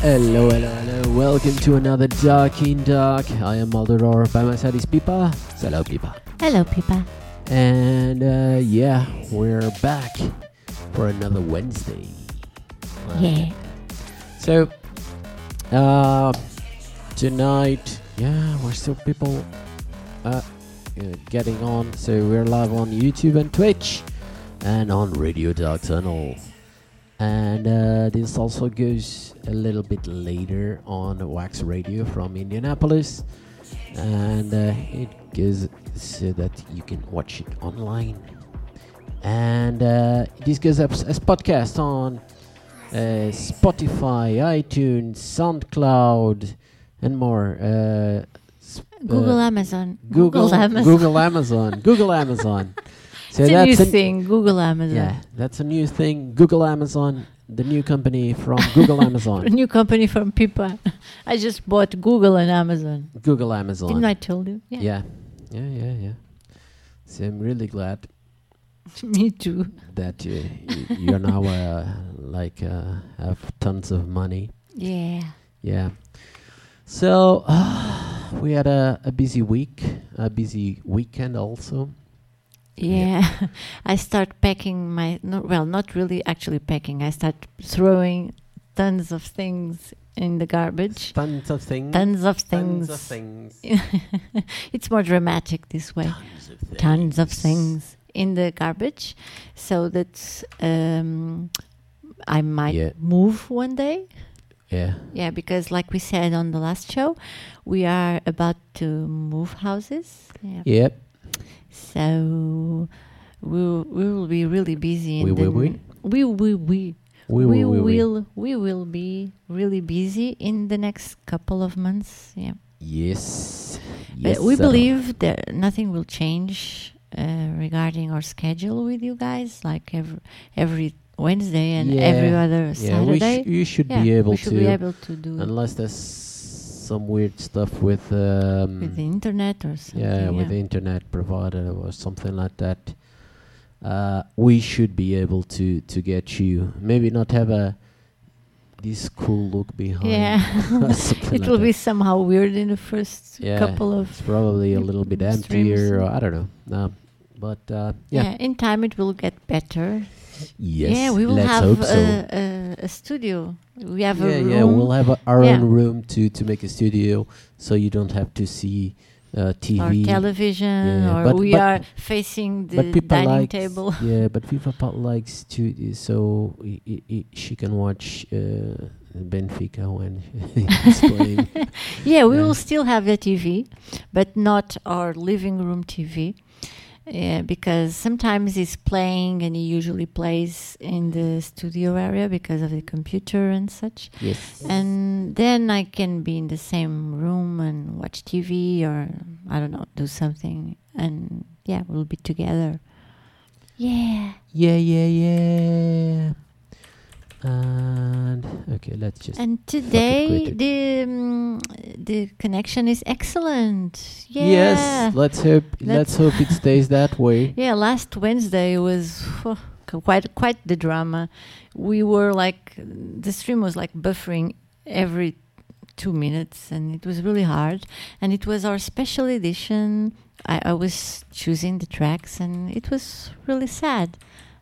Hello, hello, hello. Welcome to another Dark in Dark. I am Maldoror. By my side is Pipa. Hello, Pipa. Hello, Pipa. And uh, yeah, we're back for another Wednesday. Yeah. So, uh, tonight, yeah, we're still people getting on. So we're live on YouTube and Twitch, and on Radio Dark Tunnel. And uh, this also goes a little bit later on Wax Radio from Indianapolis, and uh, it goes so that you can watch it online. And uh, this goes up as a podcast on uh, Spotify, iTunes, SoundCloud, and more. Google uh, Amazon. Google, Amazon. Google Amazon, Google Amazon. So it's a new that's a, thing. Google Amazon. yeah, that's a new thing. Google Amazon, the new company from Google A Amazon. new company from Pipa. I just bought Google and Amazon. Google Amazon. Didn't I tell you? yeah, yeah, yeah, yeah. So I'm really glad Me too. that uh, y- you're now uh, like uh, have tons of money. Yeah. Yeah. So we had a, a busy week, a busy weekend also. Yeah. I start packing my no, well, not really actually packing. I start throwing tons of things in the garbage. Tons of things. Tons of things. Tons of things. it's more dramatic this way. Tons of things. tons of things in the garbage so that um, I might Yeah. move one day. Yeah. Yeah, because like we said on the last show, we are about to move houses. Yeah. Yep. So we will, we will be really busy. We will n- we we we We, we will. we will we will be really busy in the next couple of months. Yeah. Yes. But yes we sir. believe that nothing will change uh, regarding our schedule with you guys, like every, every Wednesday and every Yeah. other Yeah, we Saturday. sh- you should yeah, be able we should to, be able to do it unless there's some weird stuff with um, with the internet or something. yeah, with the internet provider or something like that. Uh, we should be able to to get you maybe not have a this cool look behind. Yeah. it will that. be somehow weird in the first Yeah, couple of. It's probably a little bit emptier, or I don't know. No, but uh, yeah. yeah. In time, it will get better. Yes. yeah, we will let's have hope so. a, a, a studio. We have yeah, a room. yeah, we'll have a, our Yeah. own room to to make a studio, so you don't have to see uh, TV. or television, Yeah, or but- we but- are facing the but people dining like table. yeah, but Pot likes to, so i i i she can watch uh, Benfica when he's playing. Yeah, we Yeah. will still have a TV, but not our living room TV. Yeah, because sometimes he's playing and he usually plays in the studio area because of the computer and such. yes. And then I can be in the same room and watch TV or I don't know, do something. And yeah, we'll be together. Yeah. Yeah, yeah, yeah. And okay, let's just. And today the um, the connection is excellent. Yeah. Yes, let's hope. Let's, Let's- hope it stays that way. Yeah, last Wednesday was phew, quite quite the drama. We were like the stream was like buffering every two minutes, and it was really hard. And it was our special edition. I, I was choosing the tracks, and it was really sad.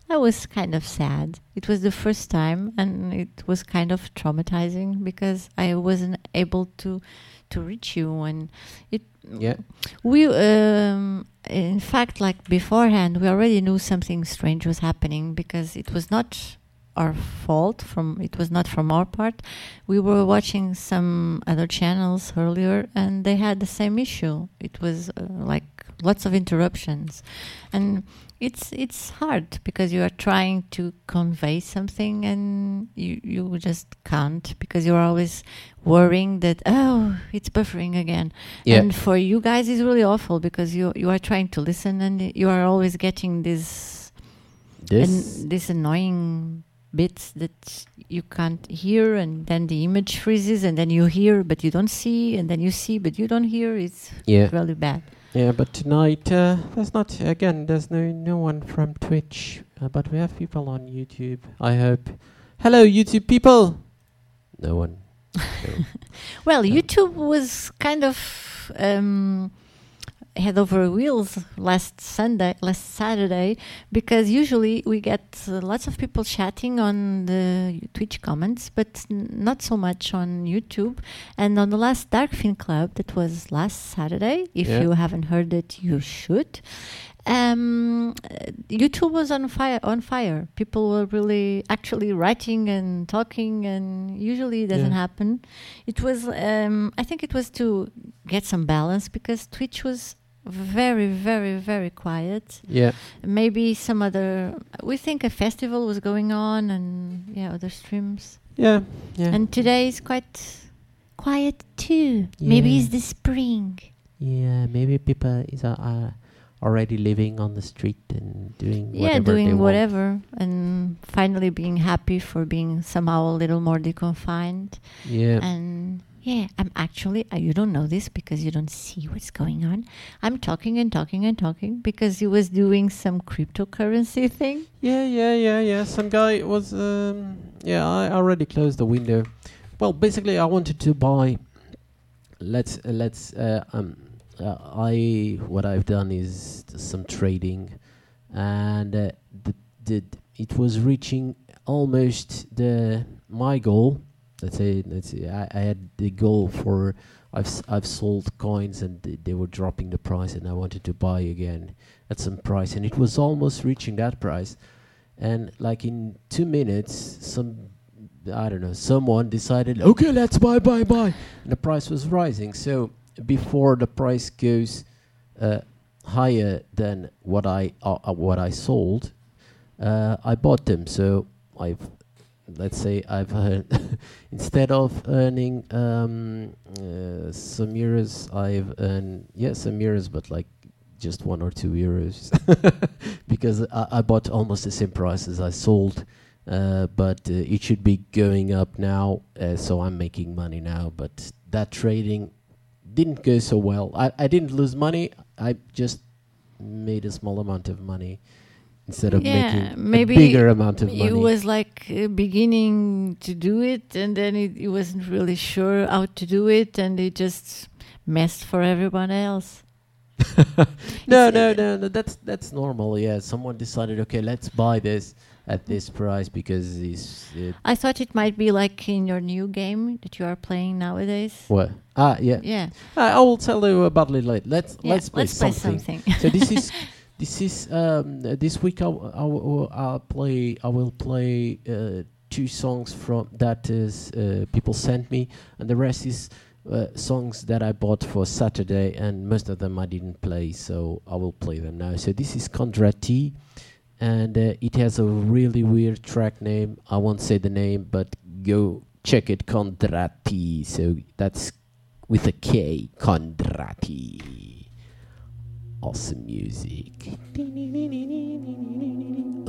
I was kind of sad. It was the first time, and it was kind of traumatizing because I wasn't able to to reach you, and it Yeah. we, um, in fact, like beforehand, we already knew something strange was happening because it was not our fault. From it was not from our part. We were watching some other channels earlier, and they had the same issue. It was uh, like lots of interruptions, and it's it's hard because you are trying to convey something and you you just can't because you're always worrying that oh it's buffering again Yeah. and for you guys it's really awful because you you are trying to listen and you are always getting this This. an- this annoying bits that you can't hear and then the image freezes and then you hear but you don't see and then you see but you don't hear it's yeah. really bad Yeah, but tonight uh, there's not again. There's no no one from Twitch, uh, but we have people on YouTube. I hope. Hello, YouTube people. No one. No. Well, Um, YouTube was kind of um, head over wheels last Sunday, last Saturday, because usually we get uh, lots of people chatting on the Twitch comments, but n- not so much on YouTube. And on the last Darkfin Club, that was last Saturday. If Yeah. you haven't heard it, you should. Um, YouTube was on fire. On fire, people were really actually writing and talking, and usually it doesn't Yeah. happen. It was, um, I think, it was to get some balance because Twitch was very, very, very quiet. yeah. Maybe some other. We think a festival was going on, and yeah, other streams. Yeah. Yeah. And today is quite quiet too. yeah. Maybe it's the spring. yeah. Maybe people is uh, uh, already living on the street and doing yeah, whatever they doing want. whatever, and finally being happy for being somehow a little more deconfined. Yeah. And yeah, I'm actually, uh, you don't know this because you don't see what's going on. I'm talking and talking and talking because he was doing some cryptocurrency thing. Yeah, yeah, yeah, yeah. Some guy was. Um, yeah, I already closed the window. Well, basically, I wanted to buy. Let's uh, let's. Uh, um, uh, I what I've done is some trading, and uh, the, the it was reaching almost the my goal. Let's say let's say I, I had the goal for I've I've sold coins and th- they were dropping the price and I wanted to buy again at some price and it was almost reaching that price. And like in two minutes some i don't know someone decided okay let's buy buy buy. And the price was rising. So before the price goes uh, higher than what i uh, uh, what i sold uh, i bought them. So i've let's say i've earned instead of earning um, uh, some euros i've earned yeah some euros but like just one or two euros because I, I bought almost the same price as I sold, uh, but uh, it should be going up now, uh, so I'm making money now. But that trading didn't go so well. I, I didn't lose money. I just made a small amount of money instead of Yeah, making maybe a bigger amount of money. It was like uh, beginning to do it, and then it, it wasn't really sure how to do it, and it just messed for everyone else. no, no, uh, no, no. That's that's normal. Yeah, someone decided, okay, let's buy this at this price because it's it, I thought it might be like in your new game that you are playing nowadays. what? Ah, yeah. Yeah, I I will tell you about it later. Let's yeah. let's play something. something. so this is this is um this week I w- I w- I'll play I will play uh, two songs from that is uh, people sent me and the rest is uh, songs that I bought for Saturday and most of them I didn't play so I will play them now. So this is Kondrati and uh, it has a really weird track name. I won't say the name but go check it Kondrati. So that's with a K Kondrati awesome music.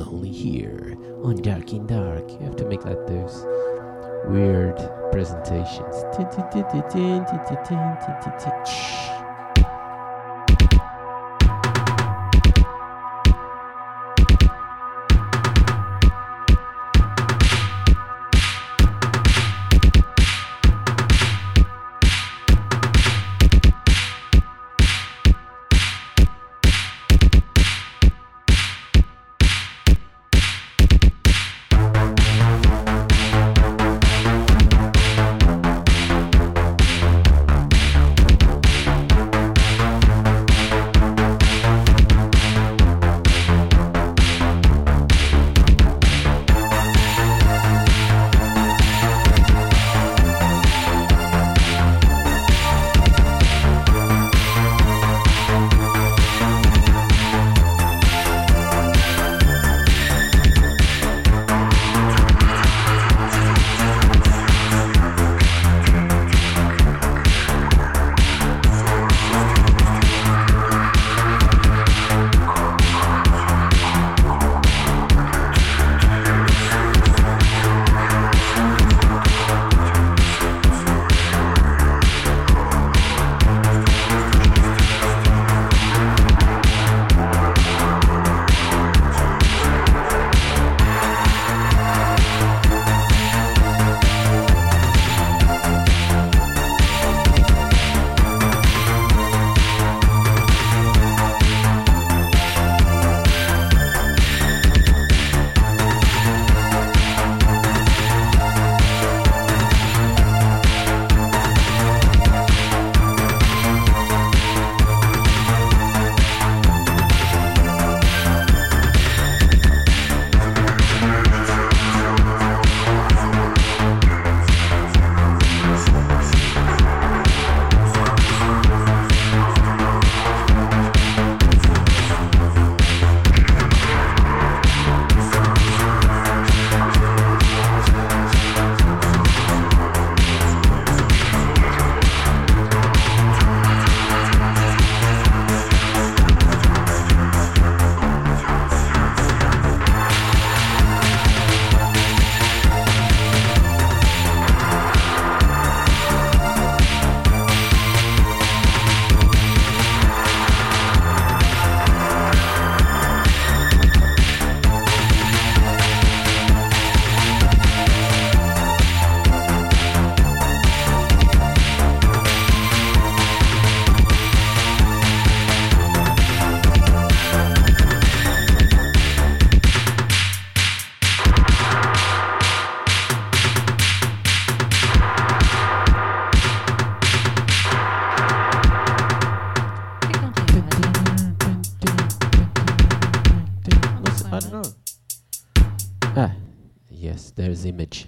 Only here on Dark in Dark. You have to make like those weird presentations.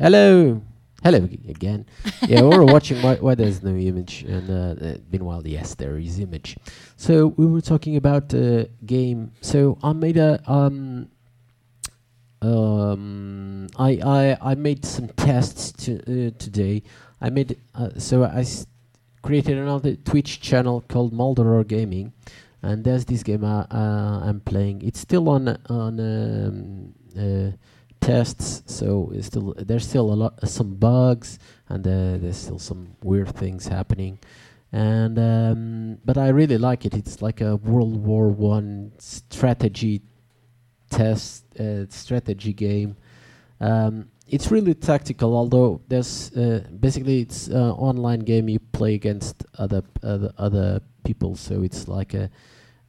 Hello, hello again. yeah, we were watching why, why there's no image, and uh, uh, meanwhile, yes, there is image. So we were talking about uh, game. So I made a um. Um, I, I I made some tests to, uh, today. I made uh, so I created another Twitch channel called Maldoror Gaming, and there's this game I, uh, I'm playing. It's still on on um, uh, tests, so still there's still a lot some bugs, and uh, there's still some weird things happening. And um, but I really like it. It's like a World War One strategy test uh, strategy game. Um, it's really tactical, although there's uh, basically it's an online game you play against other other other people, so it's like a,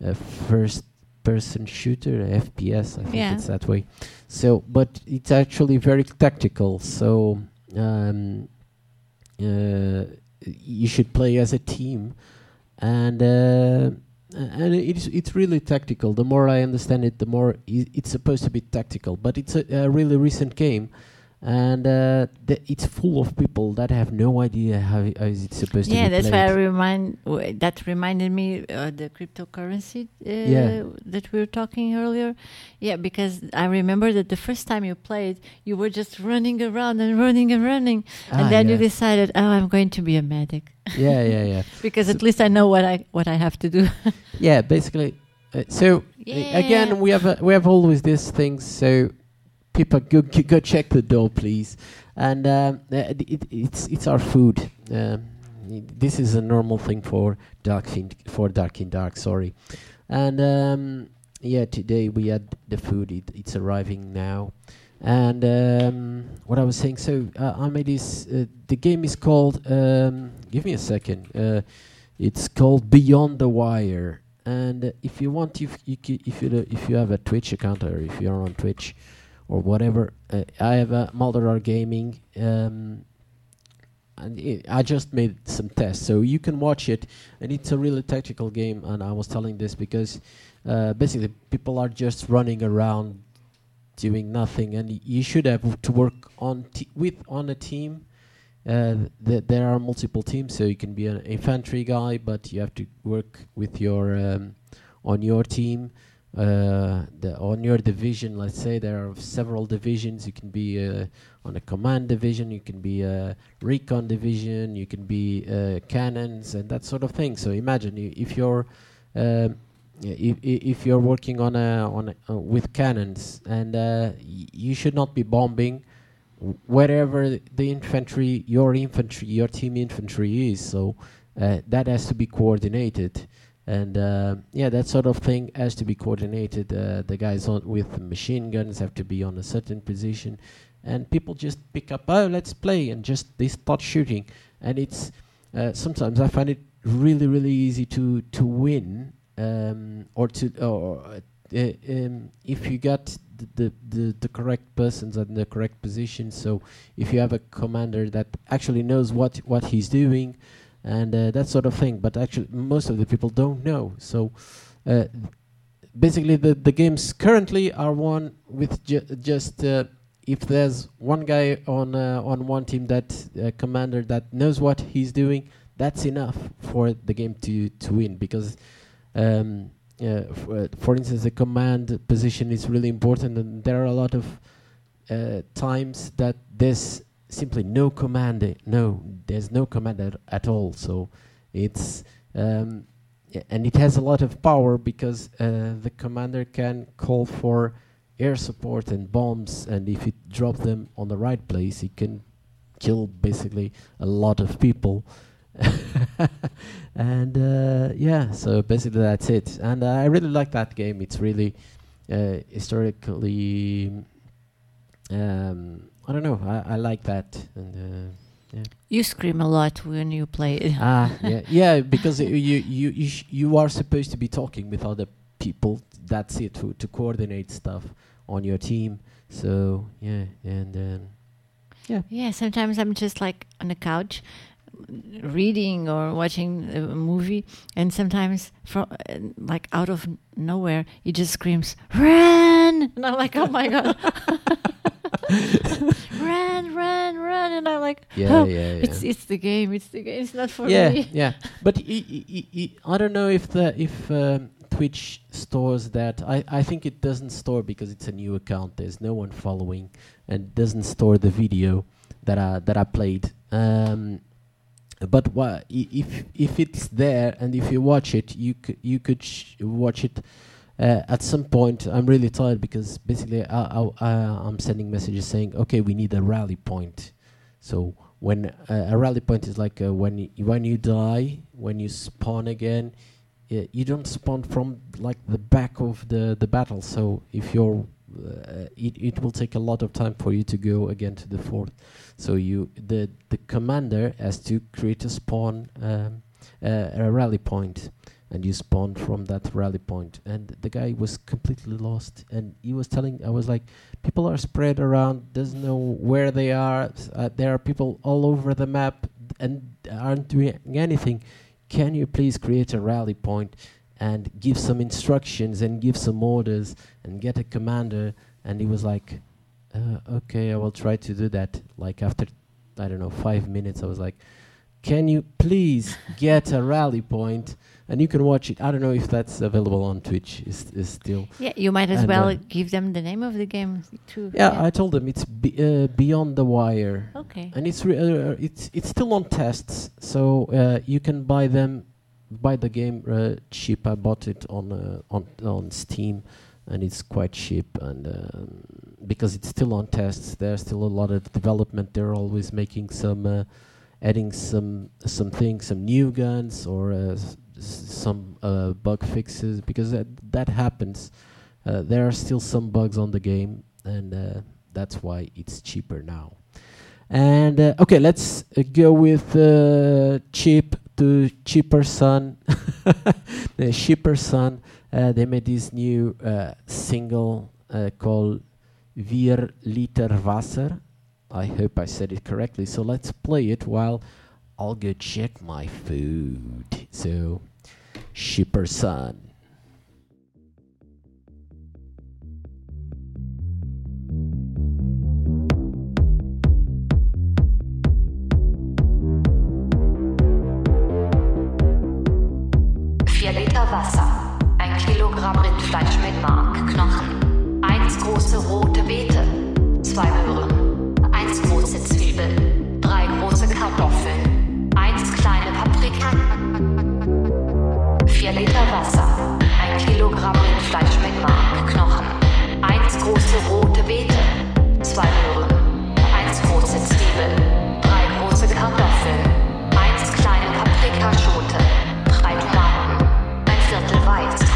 a first person shooter, FPS. I think Yeah. it's that way. So, but it's actually very tactical. So um, uh, you should play as a team, and uh, and it's it's really tactical. The more I understand it, the more i- it's supposed to be tactical. But it's a, a really recent game, and uh, th- it's full of people that have no idea how, how is it supposed yeah, to be Yeah, that's why I remind w- that reminded me uh, the cryptocurrency uh, Yeah. that we were talking earlier. Yeah, because I remember that the first time you played, you were just running around and running and running, Ah, and then you decided, oh, I'm going to be a medic yeah, yeah, yeah, because So- at least I know what I what I have to do. yeah. Basically, uh, so uh, again, we have uh, we have always these things. So people go go, check the door, please. And um, uh, it, it's it's our food. Um, this is a normal thing for dark for dark in dark. Sorry, and um, yeah, today we had the food. It, it's arriving now. And um, what I was saying, so uh, I made this. Uh, the game is called. Um, give me a second. Uh, it's called Beyond the Wire. And uh, if you want, if you if you if you have a Twitch account or if you're on Twitch or whatever, uh, I have a Maldoror Gaming. Um, and i I just made some tests, so you can watch it. And it's a really tactical game. And I was telling this because uh, basically people are just running around doing nothing, and you should have to work on with on a team. Uh, th- there are multiple teams, so you can be an infantry guy, but you have to work with your um, on your team, uh, the on your division. Let's say there are several divisions. You can be uh, on a command division, you can be a recon division, you can be uh, cannons and that sort of thing. So imagine you, if you're um, if, if you're working on a on a, uh, with cannons and uh, you should not be bombing wherever the infantry your infantry your team infantry is so that has to be coordinated and uh, yeah that sort of thing has to be coordinated. Uh, the guys on with the machine guns have to be on a certain position. And people just pick up oh let's play and just they start shooting. And it's uh, sometimes i find it really really easy to to win um, or to or uh, um, if you got the, the the correct persons in the correct position. So if you have a commander that actually knows what what he's doing and uh, that sort of thing. But actually most of the people don't know. So uh, basically the the games currently are won with ju- just uh, if there's one guy on uh, on one team that uh, commander that knows what he's doing that's enough for the game to to win. Because um, uh, for, instance the command position is really important. And there are a lot of times that there's simply no command no there's no command at, at all. So it's um, and it has a lot of power because uh, the commander can call for air support and bombs and if it drops them on the right place it can kill basically a lot of people. And uh, yeah so basically that's it. And uh, i really like that game. It's really uh, historically um, i don't know. I, I like that. And uh, You scream a lot when you play. It. ah yeah. Yeah because you you you, sh- you are supposed to be talking with other people. That's it to, to coordinate stuff on your team. So yeah and um, Yeah, sometimes I'm just like on the couch reading or watching a movie and sometimes from uh, like out of nowhere he just screams run! And i'm like oh my god run, run, run, and I'm like, Yeah, oh, yeah, yeah. it's it's the game, it's the game, it's not for yeah, me. yeah. But i- i- i- don't know if the if um, Twitch stores that. I I think it doesn't store because it's a new account. There's no one following, and doesn't store the video that I that I played. Um, but wha- if if it's there and if you watch it, you c- you could sh- watch it. Uh, at some point, I'm really tired because basically I, I'm sending messages saying, "Okay, we need a rally point." So when uh, a rally point is like uh, when when you die, when you spawn again, you don't spawn from like the back of the the battle. So if you're, uh, it it will take a lot of time for you to go again to the fort. So you the the commander has to create a spawn um, uh, a rally point. And you spawn from that rally point, and the guy was completely lost. And he was telling, I was like, people are spread around. Doesn't know where they are. Uh, there are people all over the map and aren't doing anything. Can you please create a rally point and give some instructions and give some orders and get a commander? And he was like uh, okay i will try to do that. Like after i don't know five minutes i was like can you please get a rally point and you can watch it i don't know if that's available on twitch is, is still Yeah, you might as And, well uh, give them the name of the game too. yeah, I told them it's be, uh, Beyond the Wire, okay. and it's re- uh, it's it's still on tests, so uh, you can buy them, buy the game uh, cheap. I bought it on uh, on on Steam, and it's quite cheap. And um, because it's still on tests, there's still a lot of development. They're always making some, uh, adding some some things, some new guns or uh, some uh, bug fixes because that that happens. Uh, there are still some bugs on the game, and uh, that's why it's cheaper now. And uh, okay, let's uh, go with cheap to cheaper son, the cheaper son. They made this new single called Vier Liter Wasser. I hope I said it correctly. So let's play it while I'll go check my food. So, cheaper son. Vier Liter Wasser, ein Kilogramm Rindfleisch mit Mark, Knochen, eins große rote Beete, zwei Möhren, eins große Zwiebel, drei große Kartoffeln, eins kleine Paprika. Vier Liter Wasser, ein Kilogramm Rindfleisch mit Mark, Knochen, eins große rote Beete, zwei Möhren, eins große Zwiebel, drei große Kartoffeln, eins kleine Paprikaschote, drei Tomaten, ein Viertel Weißkohl,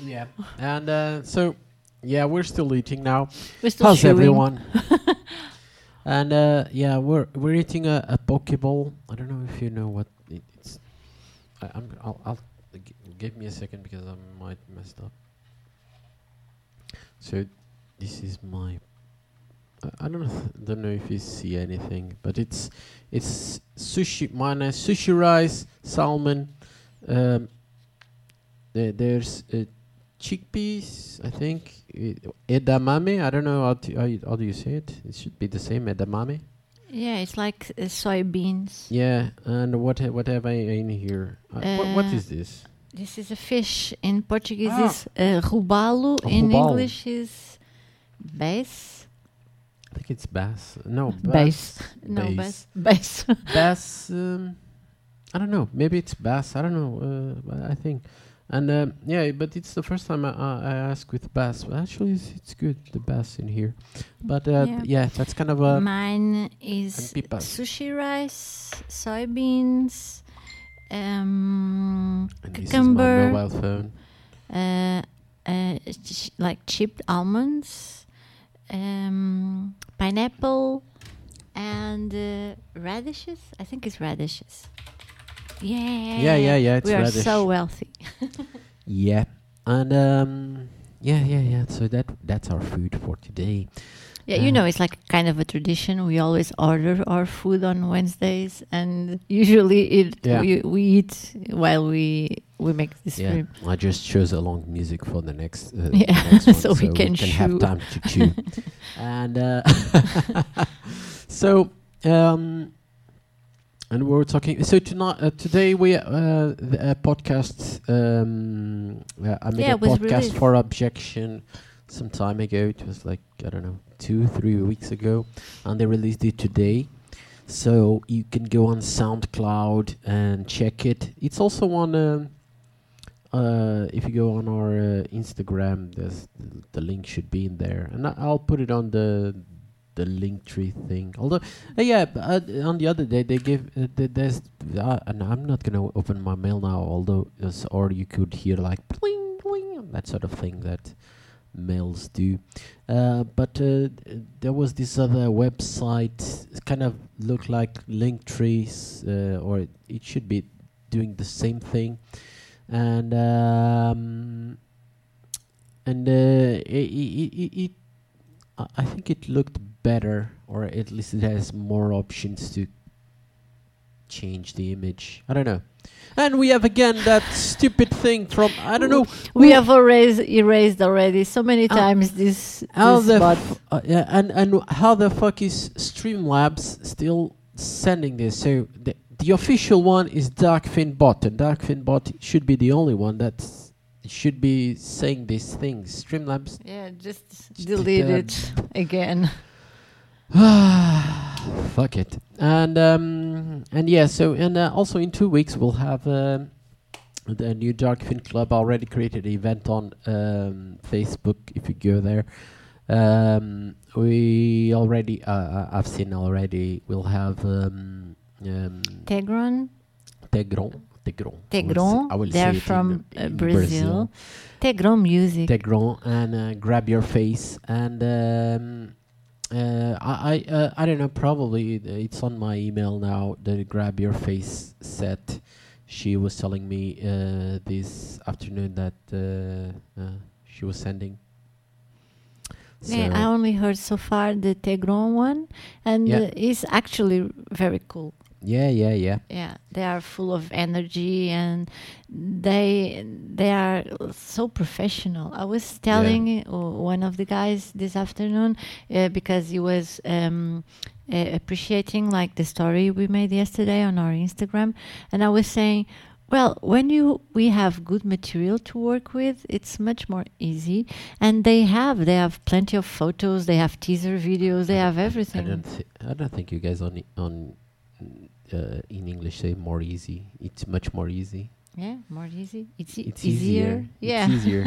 Yeah. And uh, so, yeah, we're still eating now. We're still How's chewing. everyone? and uh, yeah, we're we're eating a, a poke bowl. I don't know if you know what it, it's. I, I'm. I'll. I'll g- give me a second because I might messed up. So, this is my. I- I don't know. Don't know if you see anything, but it's it's sushi. Mine is sushi rice, salmon. Um, there, there's uh, chickpeas, I think. Edamame. I don't know how, to, how, you, how do you say it. It should be the same. Edamame. Yeah, it's like uh, soybeans. Yeah. And what ha- what have I in here? Uh, what, what Uh, is this? This is a fish. In Portuguese Ah. is uh, robalo. Oh, In robalo. English is bass. I think it's bass. No, Bass. bass. No, Bass. bass. Bass. bass. Um, I don't know. Maybe it's bass. I don't know. Uh, but I think. And um, yeah, but it's the first time I, I, I ask with bass. But actually, it's, it's good the bass in here. But uh, Yeah. yeah. that's kind of a. Mine is sushi rice, soybeans, um, and this is my cucumber, mobile phone. uh, uh, ch- like chipped almonds, um, pineapple, and uh, radishes. I think it's radishes. Yeah. Yeah, yeah, yeah. It's we are radish. so wealthy. Yeah, and um, yeah, yeah, yeah. So that that's our food for today. Yeah, you Uh, know, it's like kind of a tradition. We always order our food on Wednesdays, and usually it Yeah. we, we eat while we we make this Yeah. I just chose along music for the next. Uh, Yeah, next one, so we can have chew. time to chew. and uh, so um, and we were talking. So tonight, uh, today we uh, the uh, podcast. Um, uh, I made Yeah, a podcast released. for Objection some time ago. It was like I don't know, two, three weeks ago, and they released it today. So you can go on SoundCloud and check it. It's also on. Um, uh, if you go on our uh, Instagram, the link should be in there, and I'll put it on the the Linktree thing. Although, uh, yeah, uh, on the other day they give uh, th- there's, uh, and I'm not gonna open my mail now. Although, or you could hear like bling bling that sort of thing that mails do. Uh, but uh, there was this other website, kind of looked like Linktrees, or it, it should be doing the same thing and um, and it, it, it, I think it looked better, or at least it has more options to change the image. I don't know. And we have again that stupid thing from I don't know We who- have erased, erased already so many Uh, times this, how this the f- uh, yeah, and and how the fuck is Streamlabs still sending this? So the the official one is Darkfin Bot, and Darkfin Bot should be the only one that should be saying these things. Streamlabs yeah, just Just delete did it again. Fuck it. And um, and yeah, so and uh, also in two weeks we'll have um, the new Darkfin Club already created an event on um, Facebook. If you go there, um, we already uh, uh, I've seen already. We'll have um, um, Tegron, Tegron. Tegron. Tegron. I will They're from uh, in Brazil. Tegron music. Tegron and uh, grab your face and um, uh, I I, uh, I don't know probably it's on my email now the grab your face set she was telling me uh, this afternoon that uh, uh, she was sending Yeah, So- I only heard so far the Tegron one, and Yeah. it's actually very cool. Yeah yeah yeah Yeah, they are full of energy and they they are so professional. I was telling uh, one of the guys this afternoon uh, because he was um, uh, appreciating like the story we made yesterday on our Instagram, and I was saying. Well, when you we have good material to work with, it's much more easy. And they have they have plenty of photos, they have teaser videos, they have everything. I don't thi- I don't think you guys on on uh, in English say more easy it's much more easy Yeah, more easy. It's, e- it's easier. It's Yeah, easier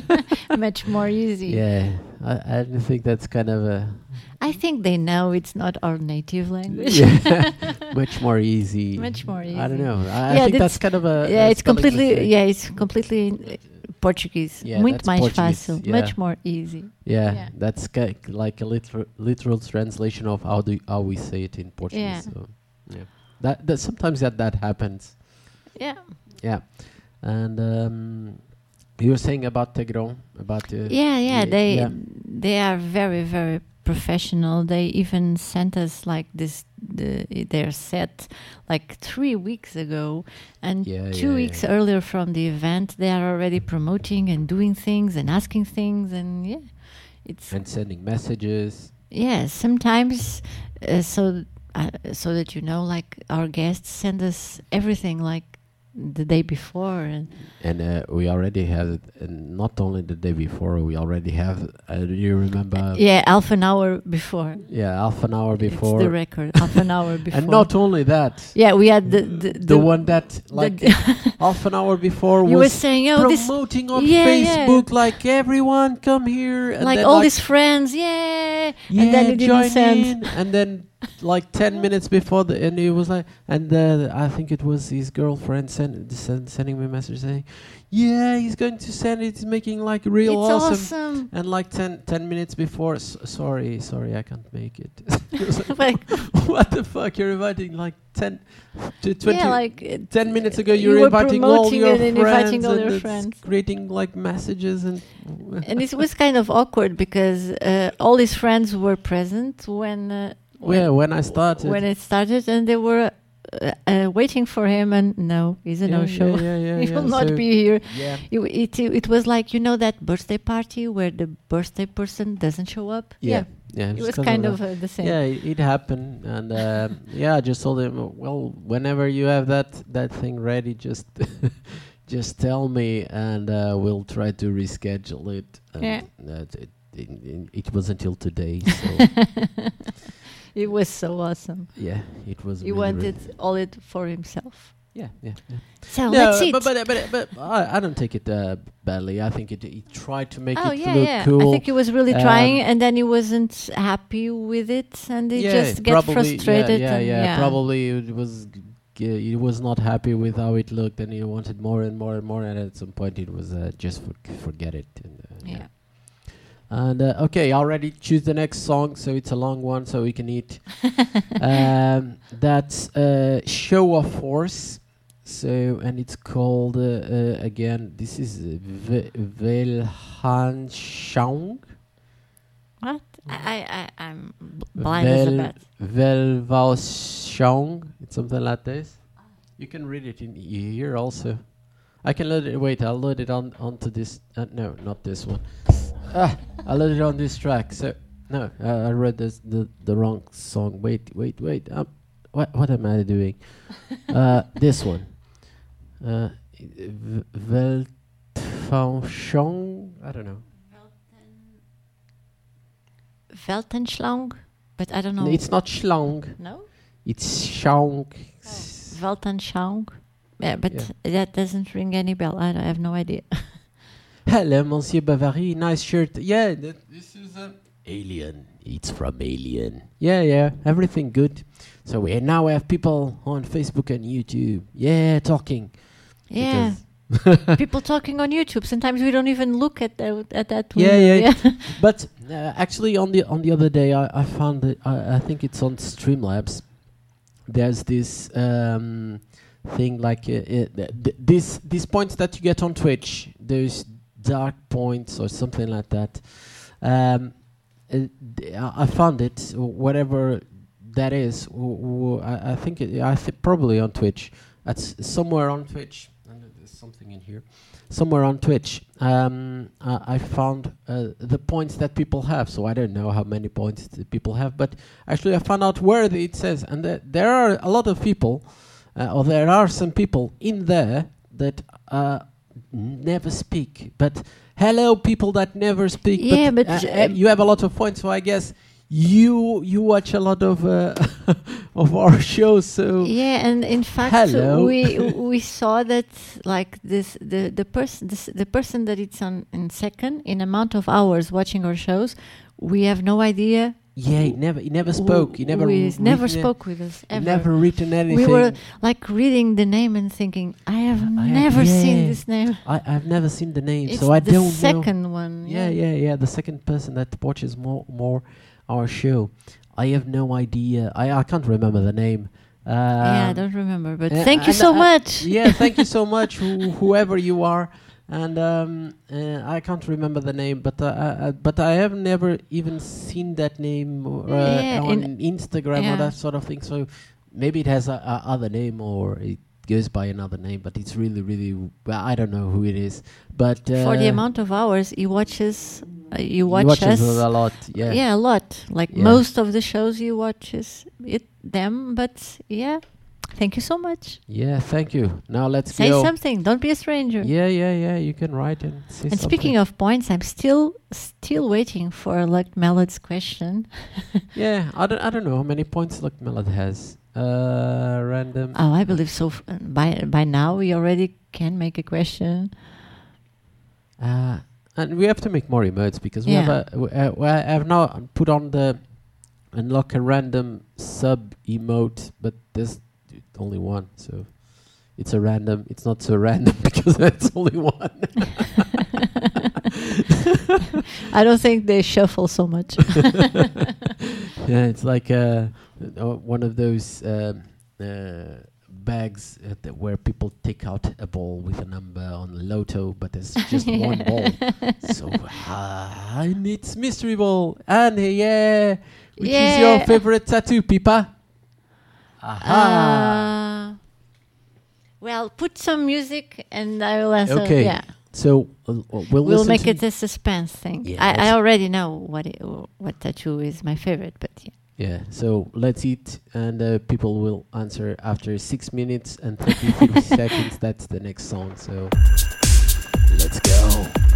much more easy. Yeah, I, I think that's kind of a I think they know it's not our native language. yeah, much more easy. Much more easy. I don't know. I, I Yeah, think that's- that's kind of a. yeah, a it's completely. mistake. Yeah, it's completely uh, Portuguese. Yeah, Muito that's mais Portuguese, fácil. yeah. Much more easy. Yeah, yeah. that's like a literal literal translation of how do how we say it in Portuguese. Yeah. So, yeah, that, that sometimes that that happens. Yeah. Yeah, and um, you were saying about Tegron about uh, Yeah, yeah. They yeah. they are very very professional. They even sent us like this the their set like three weeks ago, and Yeah, two yeah, weeks yeah. earlier from the event, they are already promoting and doing things and asking things, and yeah, it's and sending messages. yeah. Sometimes, uh, so uh, so that you know, like our guests send us everything like the day before, and And uh, we already have it, and not only the day before, we already have. Uh, do you remember? yeah, half an hour before. Yeah, half an hour before. It's the record. half an hour before. And not only that, Yeah, we had the the, the, one that like half an hour before you were saying, oh, this promoting on Yeah, yeah. Facebook, like everyone come here, and like all like, these friends, yeah, yeah, and then you didn't join send. and then like ten minutes before the, and he was like, and uh, I think it was his girlfriend send, send, sending me a message saying, yeah, he's going to send it, he's making like real it's awesome. awesome. And like 10, 10 minutes before, s- sorry, sorry, I can't make it. Like, like what the fuck? You're inviting like 10 to 20. yeah, like uh, 10 minutes ago, you you're were inviting all your and friends inviting all and your friends. creating like messages and. and it was kind of awkward because uh, all his friends were present when uh, yeah, when I started. when it started, and they were uh, uh, waiting for him. And no, he's a yeah, no-show. Yeah, yeah, yeah. he yeah, will not so- be here. Yeah. It, it it was like you know that birthday party where the birthday person doesn't show up. Yeah. Yeah. it was kind that. of uh, the same. Yeah, it, it happened, and um, yeah, I just told him, well, whenever you have that that thing ready, just just tell me, and uh, we'll try to reschedule it. And Yeah. that it, it, it, it was until today, so It was so awesome. yeah, it was. He really, wanted really- all it for himself. yeah, yeah, yeah. So No, let's but but but, but I, I don't take it uh, badly. I think it he tried to make oh it yeah, look yeah. cool. I think he was really Um, trying, and then he wasn't happy with it, and he yeah, just get frustrated. Yeah, yeah, and yeah. Probably it was. g- He was not happy with how it looked, and he wanted more and more and more. And at some point, it was uh, just for, forget it. And, uh, Yeah. And uh, okay, already choose the next song, so it's a long one, so we can eat. um, that's uh, "Show of Force." So, and it's called uh, uh, again. This is uh, Ve- What? I, I, I'm blind as a Vel- bat. Velvausschauung. It's something like this. You can read it in here also. I can load it. Wait, I'll load it on onto this. Uh, no, not this one. Ah, I'll load it on this track. So no, uh, I read this the the wrong song. Wait, wait, wait. Um, what what am I doing? uh, this one. Uh, v- Weltforschung. I don't know. Weltenschlang, but I don't know. It's not Schlaung. no? It's Schaung. Weltanschauung. Yeah, but Yeah. that doesn't ring any bell. I, I have no idea. Hello, Monsieur Bovary. Nice shirt. Yeah, that, this is a Alien. It's from Alien. Yeah, yeah. Everything good. So we now we have people on Facebook and YouTube. Yeah, talking. yeah, people talking on YouTube. Sometimes we don't even look at that. At that. Yeah, window. yeah. But uh, actually, on the on the other day, I, I found that I, I think it's on Streamlabs. There's this um, thing like uh, uh, th- th- this these points that you get on Twitch. There's dark points or something like that. Um, d- I I found it. Whatever that is, I, I think it, I think probably on Twitch. That's somewhere on Twitch. And there's something in here somewhere on Twitch, um, uh, I found uh, the points that people have. So I don't know how many points people have, but actually I found out where it says, and that there are a lot of people, uh, or there are some people in there that uh, never speak. But hello, people that never speak. Yeah, but, uh, uh, uh, you have a lot of points, so I guess. You you watch a lot of uh, of our shows, so Yeah, and in fact, Hello. we we saw that like this the the person the person that it's on in second in amount of hours watching our shows, we have no idea. Yeah, he never he never spoke. He never we never spoke with us he ever. never written anything. we were like reading the name and thinking, I have I- never seen yeah. this name. I, I've never seen the name, It's so I don't know. The second one. Yeah, yeah, yeah. The second person that watches more more our show. I have no idea. I I can't remember the name. Um, yeah, I don't remember, but uh, thank you so I- much. yeah, thank you so much, who, whoever you are. And um, uh, I can't remember the name, but uh, uh, but I have never even seen that name uh, Yeah, on in- Instagram or that sort of thing. So maybe it has a, a other name or it goes by another name, but it's really, really. Well, I don't know who it is, but uh, For the amount of hours he watches, uh, you he watch watches us. a lot. Yeah. yeah. a lot. Like Yeah. most of the shows you watches it them, but yeah. Thank you so much. Yeah, thank you. Now let's Say go. something. Don't be a stranger. Yeah, yeah, yeah. You can write and say And something. speaking of points, I'm still still waiting for Luck Mallet's question. yeah, I don't, I don't know how many points Luck Mallet has. Uh, random. Oh, I believe so. F- By by now, we already can make a question. Uh, and we have to make more emotes because we Yeah. have a. w- Uh, have now put on the unlock a random sub emote, but there's only one, so it's a random. It's not so random because it's only one. I don't think they shuffle so much. yeah, it's like uh, uh, one of those um, uh, bags uh, that where people take out a ball with a number on the Lotto, but there's just one ball. So uh, it's mystery ball, and yeah, which is your favorite tattoo, Pipa? Aha. Uh, well, put some music, and I will answer. Okay, Yeah, so uh, we'll, we'll make it a suspense thing. Yeah, I, I already know what it, what tattoo is my favorite, but yeah. Yeah, so let's eat, and uh, people will answer after six minutes and 33 seconds. That's the next song. So let's go.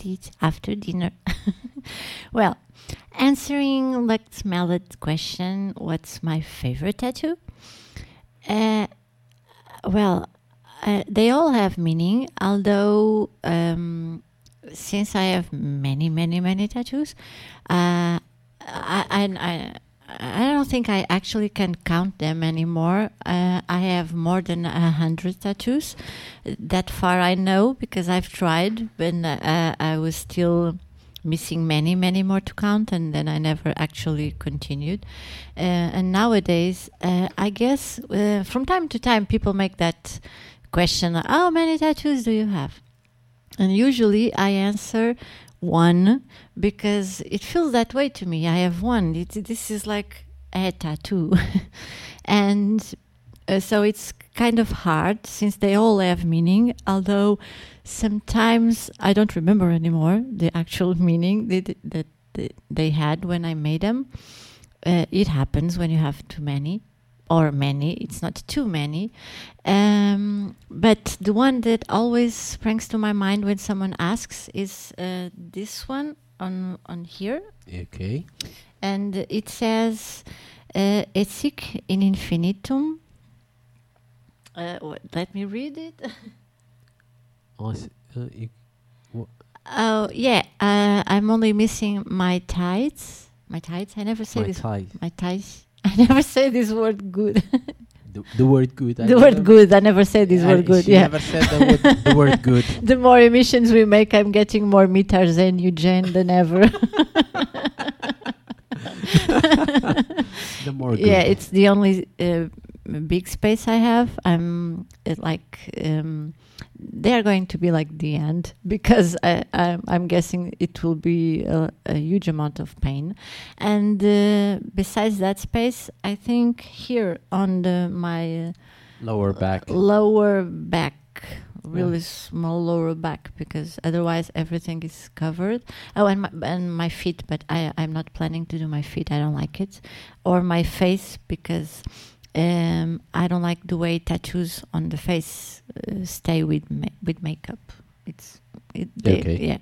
Teeth after dinner. well, answering Let's Mallet question, what's my favorite tattoo? Uh, well, uh, they all have meaning, although um, since I have many, many, many tattoos, uh, I, I, I I don't think I actually can count them anymore. Uh, I have more than a hundred tattoos. That far I know because I've tried, but uh, I was still missing many, many more to count, and then I never actually continued. Uh, and nowadays, uh, I guess uh, from time to time people make that question: How many tattoos do you have? And usually I answer one because it feels that way to me. I have one. It, this is like a tattoo. and uh, so it's kind of hard since they all have meaning, although sometimes I don't remember anymore the actual meaning that, that, they had when I made them. Uh, it happens when you have too many or many. It's not too many. Um, but the one that always springs to my mind when someone asks is uh, this one on on here. Okay. And it says uh, "Et sic in infinitum." Uh, let me read it. Oh, uh, oh yeah, uh, I'm only missing my tights. My tights. I never say my this. My ties. I never say this word good. The, the word good. I the word good. I never say this I- word good. she Yeah. never said the word, the word good. the more emissions we make, I'm getting more me Tarzan you Jane than ever. The more good. yeah, it's the only uh, big space I have. I'm uh, like um, they are going to be like the end because I, I, I'm guessing it will be a, a huge amount of pain. And uh, besides that space, I think here on the my uh, lower back. lower back really small lower back because otherwise everything is covered oh and my, and my feet but i i'm not planning to do my feet i don't like it or my face because um i don't like the way tattoos on the face uh, stay with ma- with makeup it's it, they, Okay. yeah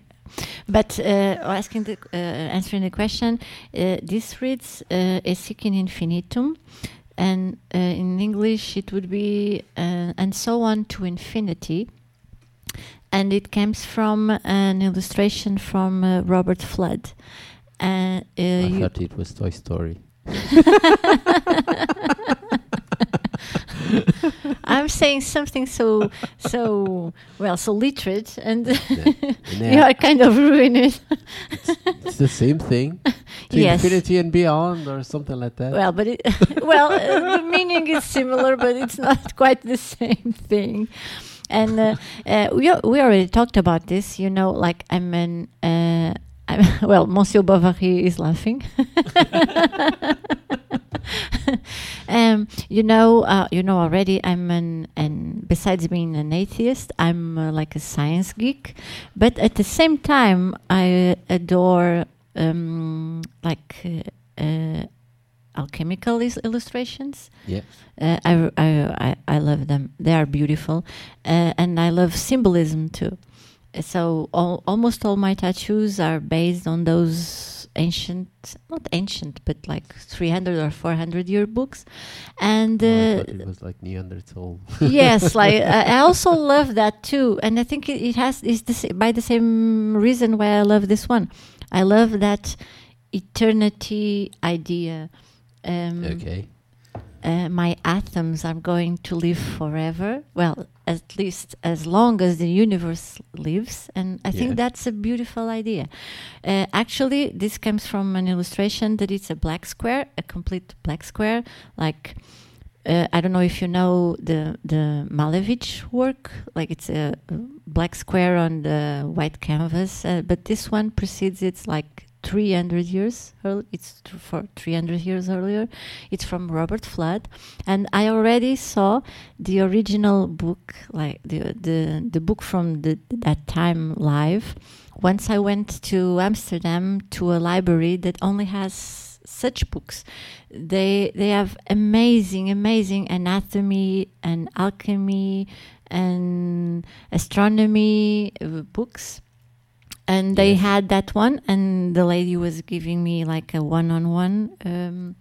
but uh, asking the uh, answering the question uh, this reads uh, et sic in infinitum and uh, in English it would be uh, and so on to infinity. And it comes from an illustration from uh, Robert Fludd. I thought it was Toy Story. I'm saying something so so well so literate, and Yeah. you are kind of ruining it. It's the same thing. To Yes. infinity and beyond, or something like that. Well, but it, well, uh, the meaning is similar, but it's not quite the same thing. And uh, uh, we we already talked about this. You know, like I'm an well, Monsieur Bovary is laughing. um, you know, uh, you know already. I'm an and besides being an atheist, I'm uh, like a science geek. But at the same time, I adore um, like uh, uh, alchemical is- illustrations. yeah. Uh, I, I, I, I love them. They are beautiful. Uh, and I love symbolism too. Uh, So all, almost all my tattoos are based on those ancient, not ancient, but like 300 or 400 year books. And uh, it was like Neanderthal. yes, like I I also love that too, and I think it, it has is the sa- by the same reason why I love this one. I love that eternity idea. Um, okay. uh, my atoms are going to live forever. Well, at least as long as the universe lives. And I Yeah. think that's a beautiful idea. Uh, actually, this comes from an illustration that it's a black square, a complete black square. Like, uh, I don't know if you know the, the Malevich work, like it's a black square on the white canvas, uh, but this one precedes it's like 300 years early. It's for 300 years earlier. It's from Robert Fludd, and I already saw the original book, like the the the book from the, that time live. Once I went to Amsterdam to a library that only has such books. They they have amazing, amazing anatomy and alchemy and astronomy uh, books. And they had that one, and the lady was giving me like a one-on-one um,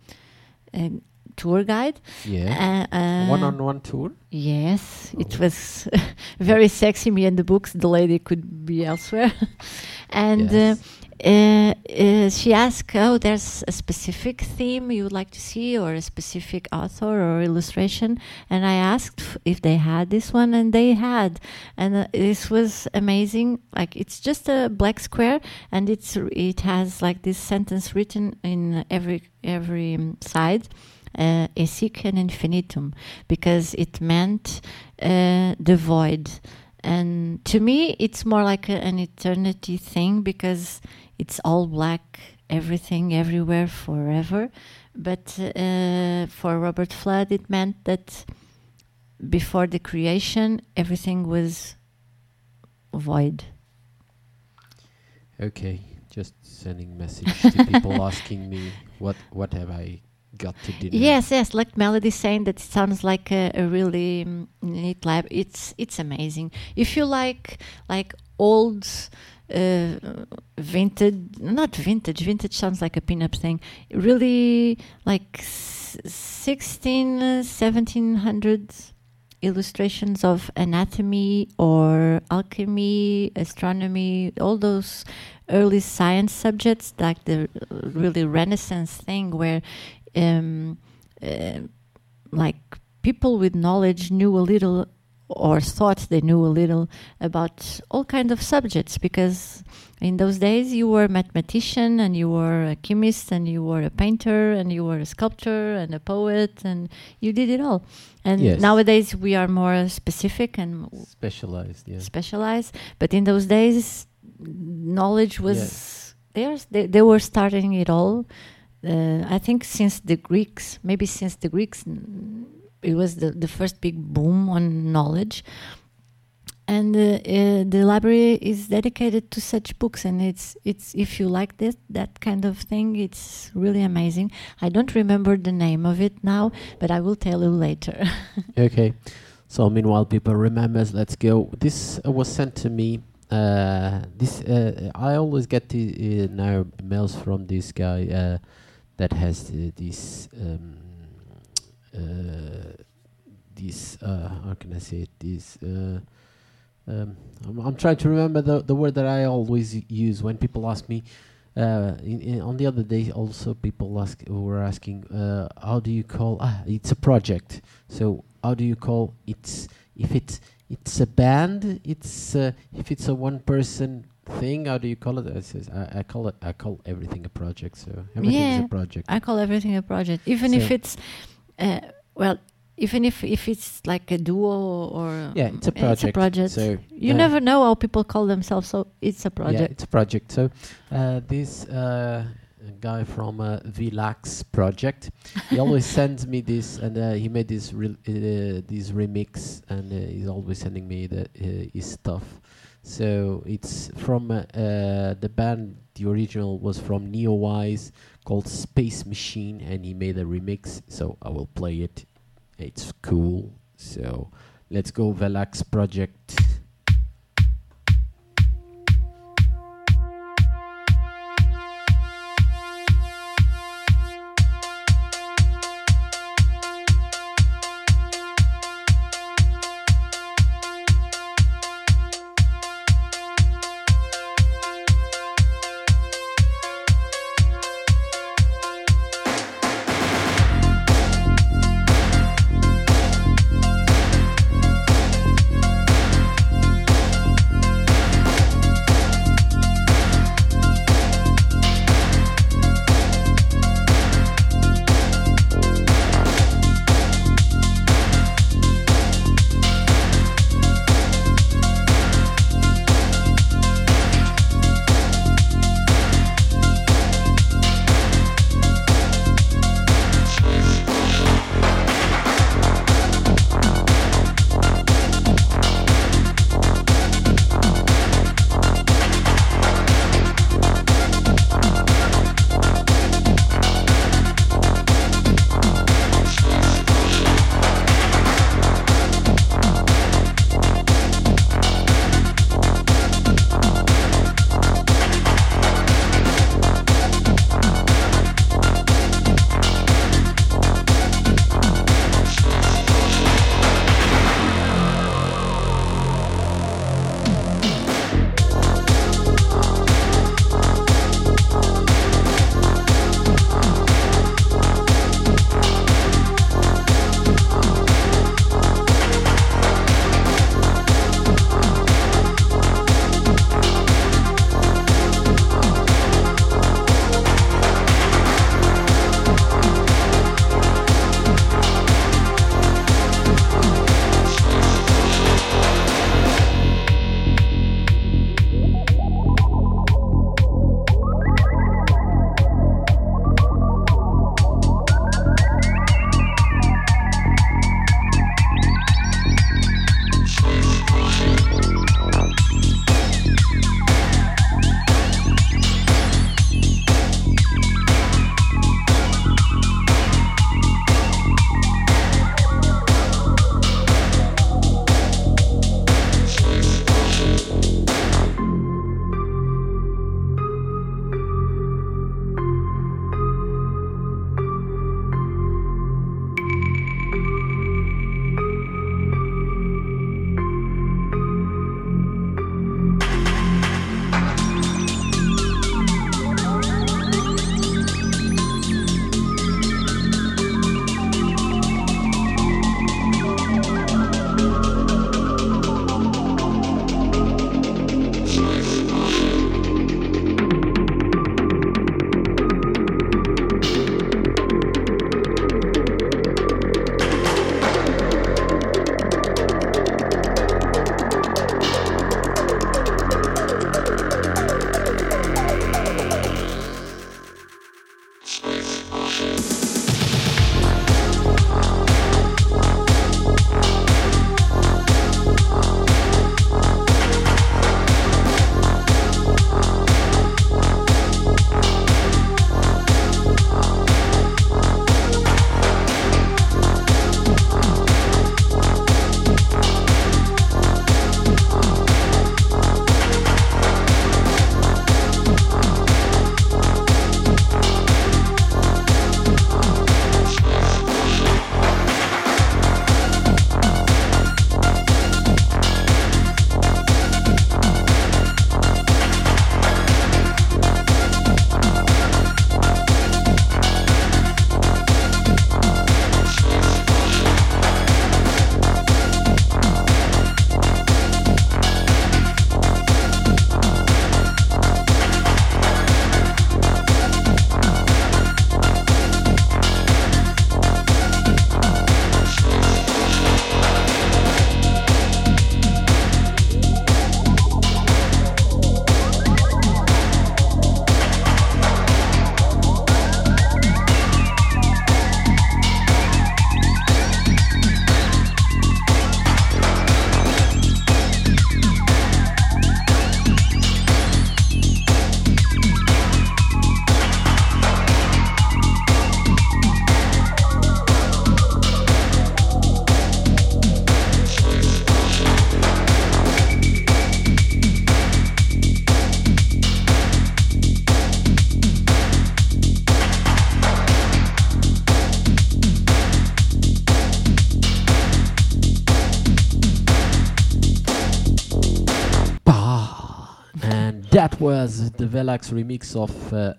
uh, tour guide. Yeah. Uh, uh, One-on-one tour. Yes, it Oh. was very sexy. Me and the books. The lady could be elsewhere, and Yes. Uh, uh, she asked, "Oh, there's a specific theme you would like to see, or a specific author or illustration?" And I asked if they had this one, and they had, and uh, this was amazing. Like it's just a black square, and it's it has like this sentence written in every every um, side uh, et sic and infinitum because it meant uh, the void. And to me, it's more like a, an eternity thing because it's all black, everything, everywhere, forever. But uh, for Robert Fludd, it meant that before the creation, everything was void. Okay. Just sending message to people asking me what what have I got to dinner. Yes, yes, like Melody saying that it sounds like a, a really neat lab. It's it's amazing. If you like like old uh, vintage, not vintage. Vintage sounds like a pin-up thing. Really like s- 16, uh, 1700 illustrations of anatomy or alchemy, astronomy, all those early science subjects, like the really Renaissance thing where um, uh, like people with knowledge knew a little or thought they knew a little about all kind of subjects because in those days you were a mathematician and you were a chemist and you were a painter and you were a sculptor and a poet and you did it all and Yes. nowadays we are more specific and Specialized. Yeah. specialized but in those days knowledge was theirs they, they were starting it all uh, i think since the greeks maybe since the greeks mm, it was the, the first big boom on knowledge and uh, uh, the library is dedicated to such books and it's it's if you like this that kind of thing it's really amazing i don't remember the name of it now but i will tell you later Okay. So meanwhile, people remembers. Let's go. This uh, was sent to me. Uh, this uh, I always get the, uh, now mails from this guy that has this um, uh, this uh, how can I say it? This uh, um, I'm, I'm trying to remember the the word that I always use when people ask me. Uh, in, in, on the other day, also people ask were asking, uh, how do you call? Ah, it's a project. So how do you call it's if it's it's a band? It's uh, if it's a one person thing. How do you call it? I says I, I call it I call everything a project. So everything is a project. I call everything a project, even if it's, uh, well, even if if it's like a duo or yeah, it's a project. it's a project. So you uh, never know how people call themselves, so it's a project. Yeah, it's a project. So uh, this uh, guy from uh, Vilax project, he always sends me this, and uh, he made this re- uh, this remix, and uh, he's always sending me the uh, his stuff. So it's from uh, the band. The original was from Neowise called Space Machine, and he made a remix. So I will play it. It's cool. So let's go Velax project. Was the Velax remix of uh,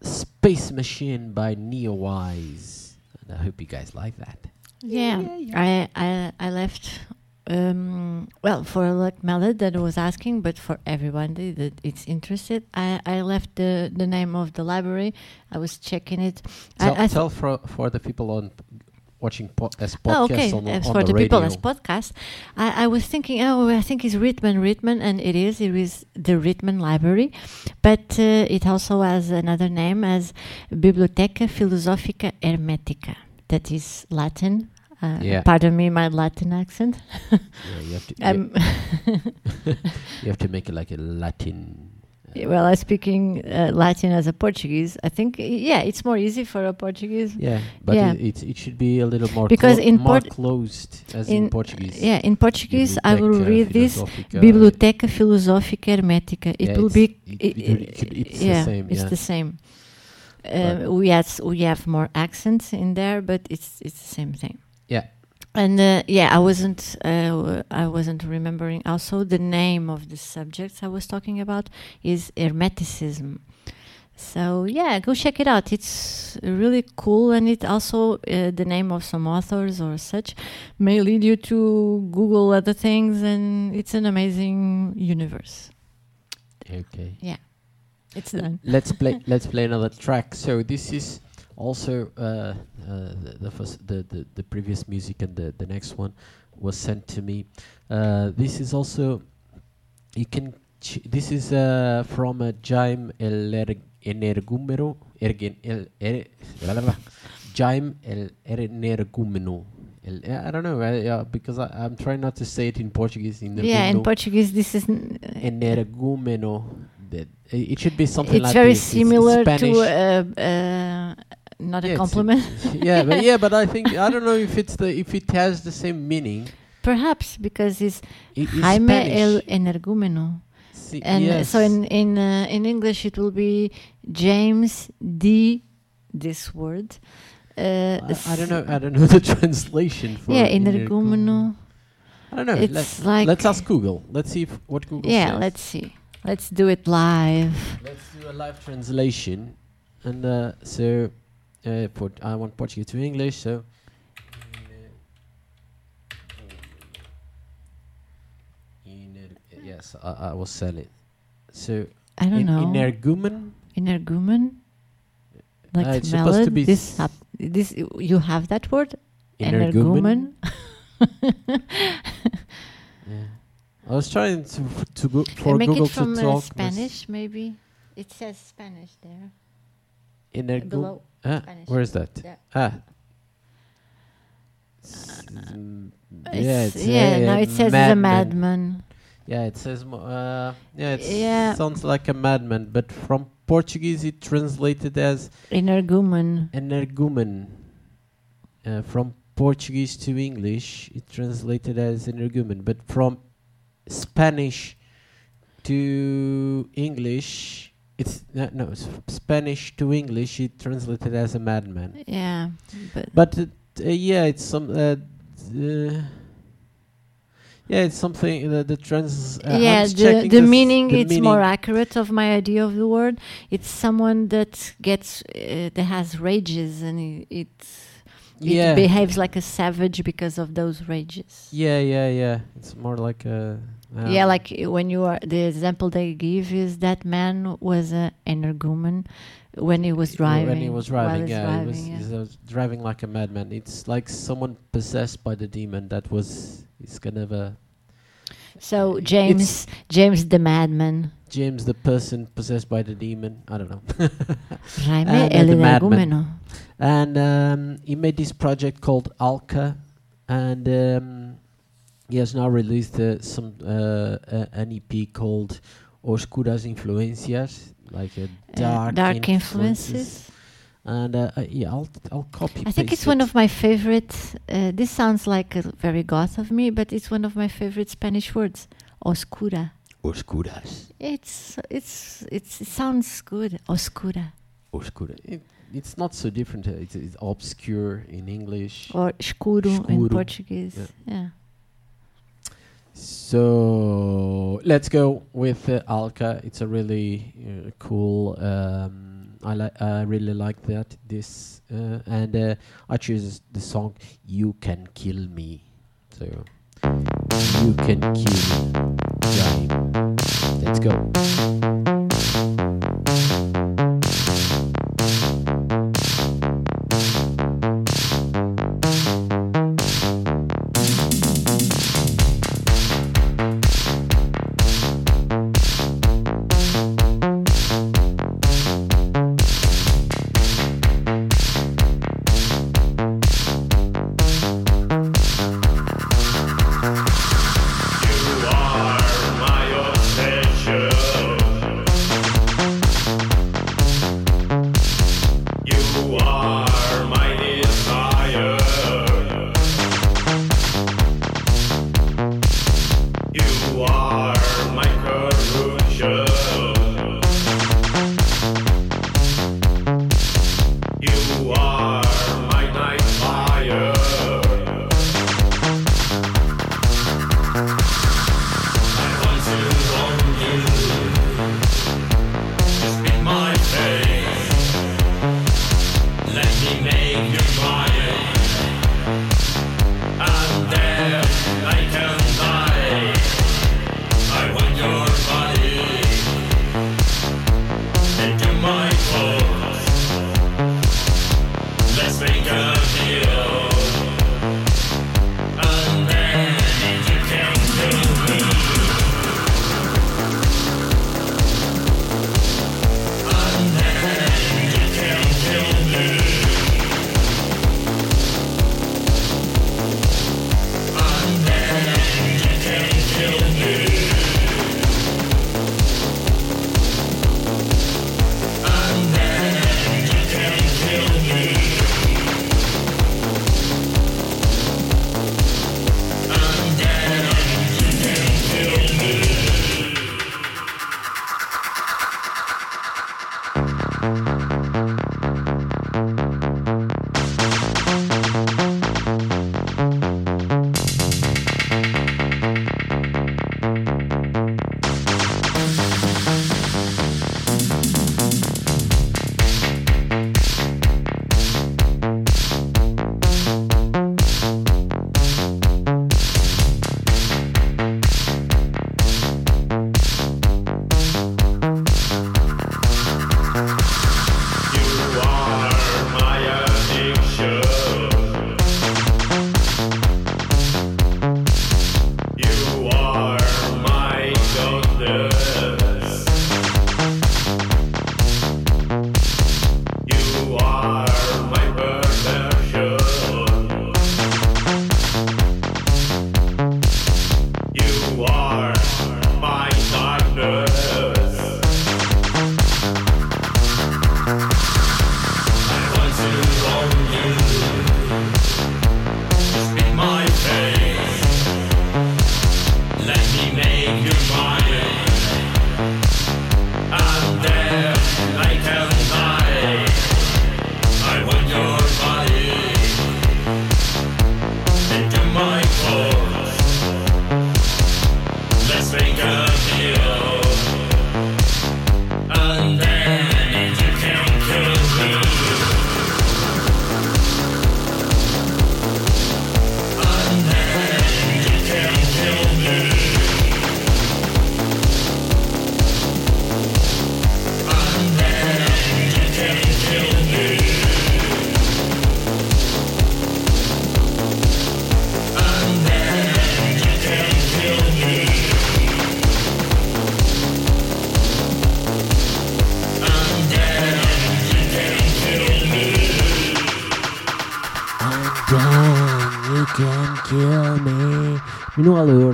Space Machine by Neowise. And I hope you guys like that. Yeah, I, I I left. Um, well, for like Mallet that was asking, but for everyone that that it's interested, I, I left the, the name of the library. I was checking it. Tell, I, I tell for, for the people on watching po- as Oh, okay. on, As on for the, the, people as podcast, I, I was thinking, oh, I think it's Ritman, Ritman, and it is. It is the Ritman Library, but uh, it also has another name as Biblioteca Filosofica Hermetica. That is Latin. Uh, Yeah. Pardon me, my Latin accent. Yeah, you have to Um, you have to make it like a Latin. Well, I'm speaking uh, Latin as a Portuguese. I think, yeah, it's more easy for a Portuguese. Yeah, but Yeah. It, it it should be a little more Because clo- in more closed as in, in- Portuguese. Yeah, in Portuguese, I will read this Biblioteca Filosófica Hermética. It Yeah, will it's- be. it- it's the yeah, same, It's yeah. the same. Uh, we has we have more accents in there, but it's it's the same thing. And uh, yeah, I wasn't uh, I wasn't remembering. Also, the name of the subjects I was talking about is Hermeticism. So yeah, go check it out. It's really cool, and it also uh, the name of some authors or such may lead you to Google other things, and it's an amazing universe. Okay. Yeah. It's done. let's play let's play another track so this is also uh, uh, the, the, first, the, the the previous music and the, the next one was sent to me uh, this is also you can ch- this is uh, from Jaime el er- energúmeno ergen el er-. Jaime el energúmeno I don't know I, uh, because I, I'm trying not to say it in Portuguese in the Yeah, in Portuguese, this is energúmeno. It should be something it's like very this. Similar to uh, uh, not Yeah, a compliment. yeah, but yeah, but I think I don't know if it's the if it has the same meaning. Perhaps because it's It is Jaime Spanish. el Energúmeno, Si- and yes. so in in uh, in English it will be James D. This word. Uh, I, I don't know. I don't know the translation for Yeah. Energúmeno. I don't know. It's let's, like let's ask Google. Let's see if, what Google yeah. says. Let's see. Let's do it live. Let's do a live translation, and uh, so uh, for I want Portuguese to English. So. Yes, I, I will sell it. So I don't in, know. energumen. Energumen. Like Uh, it's supposed to be This hap- this you have that word. Energumen. Energumen. Yeah. I was trying to f- to go Uh, for Make Google it from to uh, talk. Spanish, maybe. It says Spanish there. Energu- Below. Ah, Spanish. where is that? Yeah. Ah. Mm, yeah, It's- yeah, no, uh, it says a madman. Yeah, it says. mo- Uh, yeah, it Yeah. sounds like a madman, but from Portuguese it translated as Energumen. energumen. Uh, from Portuguese to English, it translated as energumen, but from Spanish to English, it's no, no it's Spanish to English. It translated as a madman. Yeah, but But uh, uh, yeah, it's some. Uh, uh, yeah, it's something uh, the trans. Uh, yeah, the the meaning the it's more accurate of my idea of the word. It's someone that gets uh, that has rages and it it, Yeah, it behaves like a savage because of those rages. yeah, yeah, yeah. It's more like a. uh, Yeah, like uh, when you are the example they give is that man was a energumen when he was driving. When he was driving, yeah, driving, he was, yeah. was driving like a madman. It's like someone possessed by the demon. That was. It's kind of a So James, James the madman, James, the person possessed by the demon. I don't know. Jaime And, uh, el the madman. and um, he made this project called Alka, and um, he has now released uh, some uh, an EP called Oscuras Influencias, like a Uh, dark, dark influences. influences. And uh, uh, yeah, I'll I'll copy. I think it's one of my favorite. Uh, this sounds like a very goth of me, but it's one of my favorite Spanish words. Oscura. Oscuras. It's it's it's it sounds good. Oscura Oscura. It, it's not so different. uh, It's, it's obscure in English. or escuro, in Portuguese. Yeah. Yeah. So let's go with uh, Alka. It's a really uh, cool. Um, I like. I really like that. This uh, and uh, I choose the song "You Can Kill Me." So you can kill Johnny. Let's go.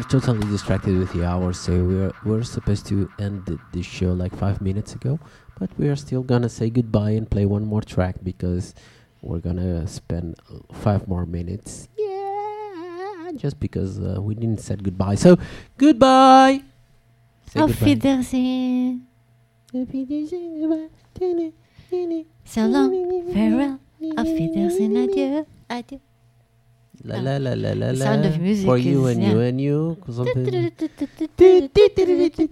Totally distracted with the hour, so we're we're supposed to end the, the show like five minutes ago, but we are still gonna say goodbye and play one more track because we're gonna spend five more minutes. Yeah, just because uh, we didn't say goodbye. So goodbye. Say Auf goodbye. Wiedersehen. So long. Farewell. Auf Wiedersehen. Adieu. Adieu. La la la la la The sound of music For you is- and yeah. you and you. something-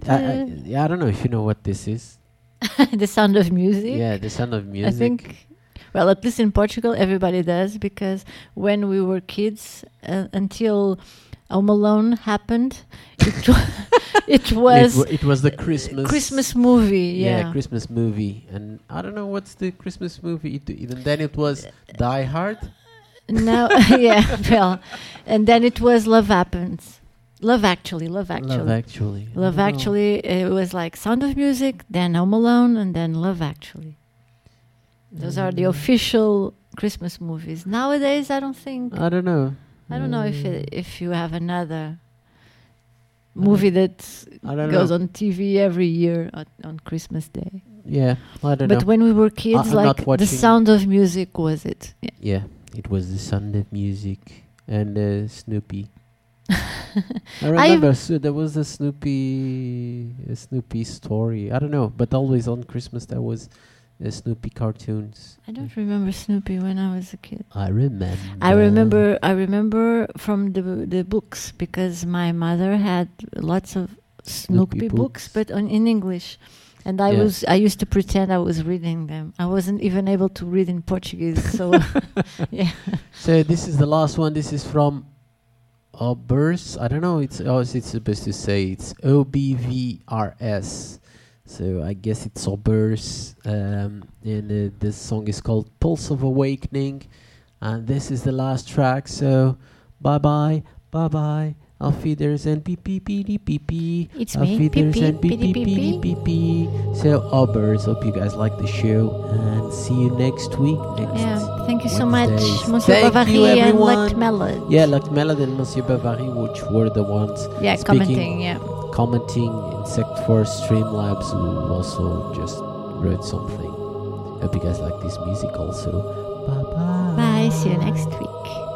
I, I, yeah, I don't know if you know what this is. the sound of music. Yeah, the sound of music. I think, well, at least in Portugal, everybody does because when we were kids, uh, until Home Alone happened, it, wa- it it, was wa- it was the Christmas Christmas movie. Yeah, Yeah, Christmas movie, and I don't know what's the Christmas movie. It, even then, it was Die Hard. Now, yeah, well, and then it was Love Happens. Love Actually, Love Actually. Love Actually. Love. Actually, it was like Sound of Music, then Home Alone, and then Love Actually. Those are the Mm. official Christmas movies. Nowadays, I don't think. I don't know. I don't know if Mm. it, if you have another movie that goes know. on TV every year on, on Christmas Day. Yeah, I don't But know. when we were kids, I'm like the Sound of Music was it? Yeah. yeah, it was the Sound of Music and uh, Snoopy. I remember so there was a Snoopy, a Snoopy story. I don't know, but always on Christmas there was uh, Snoopy cartoons. I don't remember Snoopy when I was a kid. I remember. I remember I remember from the the books because my mother had lots of Snoopy, Snoopy books, books. but on, in English. And I Yeah. was I used to pretend I was reading them. I wasn't even able to read in Portuguese, so yeah. So this is the last one. This is from Obers. I don't know. It's how is it supposed to say? It's O B V R S. So I guess it's Obers. Um, and uh, this song is called Pulse of Awakening. And this is the last track. So bye bye, bye bye. Auf Wiedersehen, beep beep beep beep beep. It's Auf me. Wiedersehen, beep beep, beep beep beep. So Obers, hope you guys like the show and see you next week. Next Yeah, thank you so much, Monsieur Thank Bovary you, and everyone. Melod. Yeah, like Melody and Monsieur Bovary, which were the ones yeah, speaking- commenting. Yeah, commenting Insect Force Streamlabs, who also just wrote something. Hope you guys like this music also. Bye bye. bye. See you next week.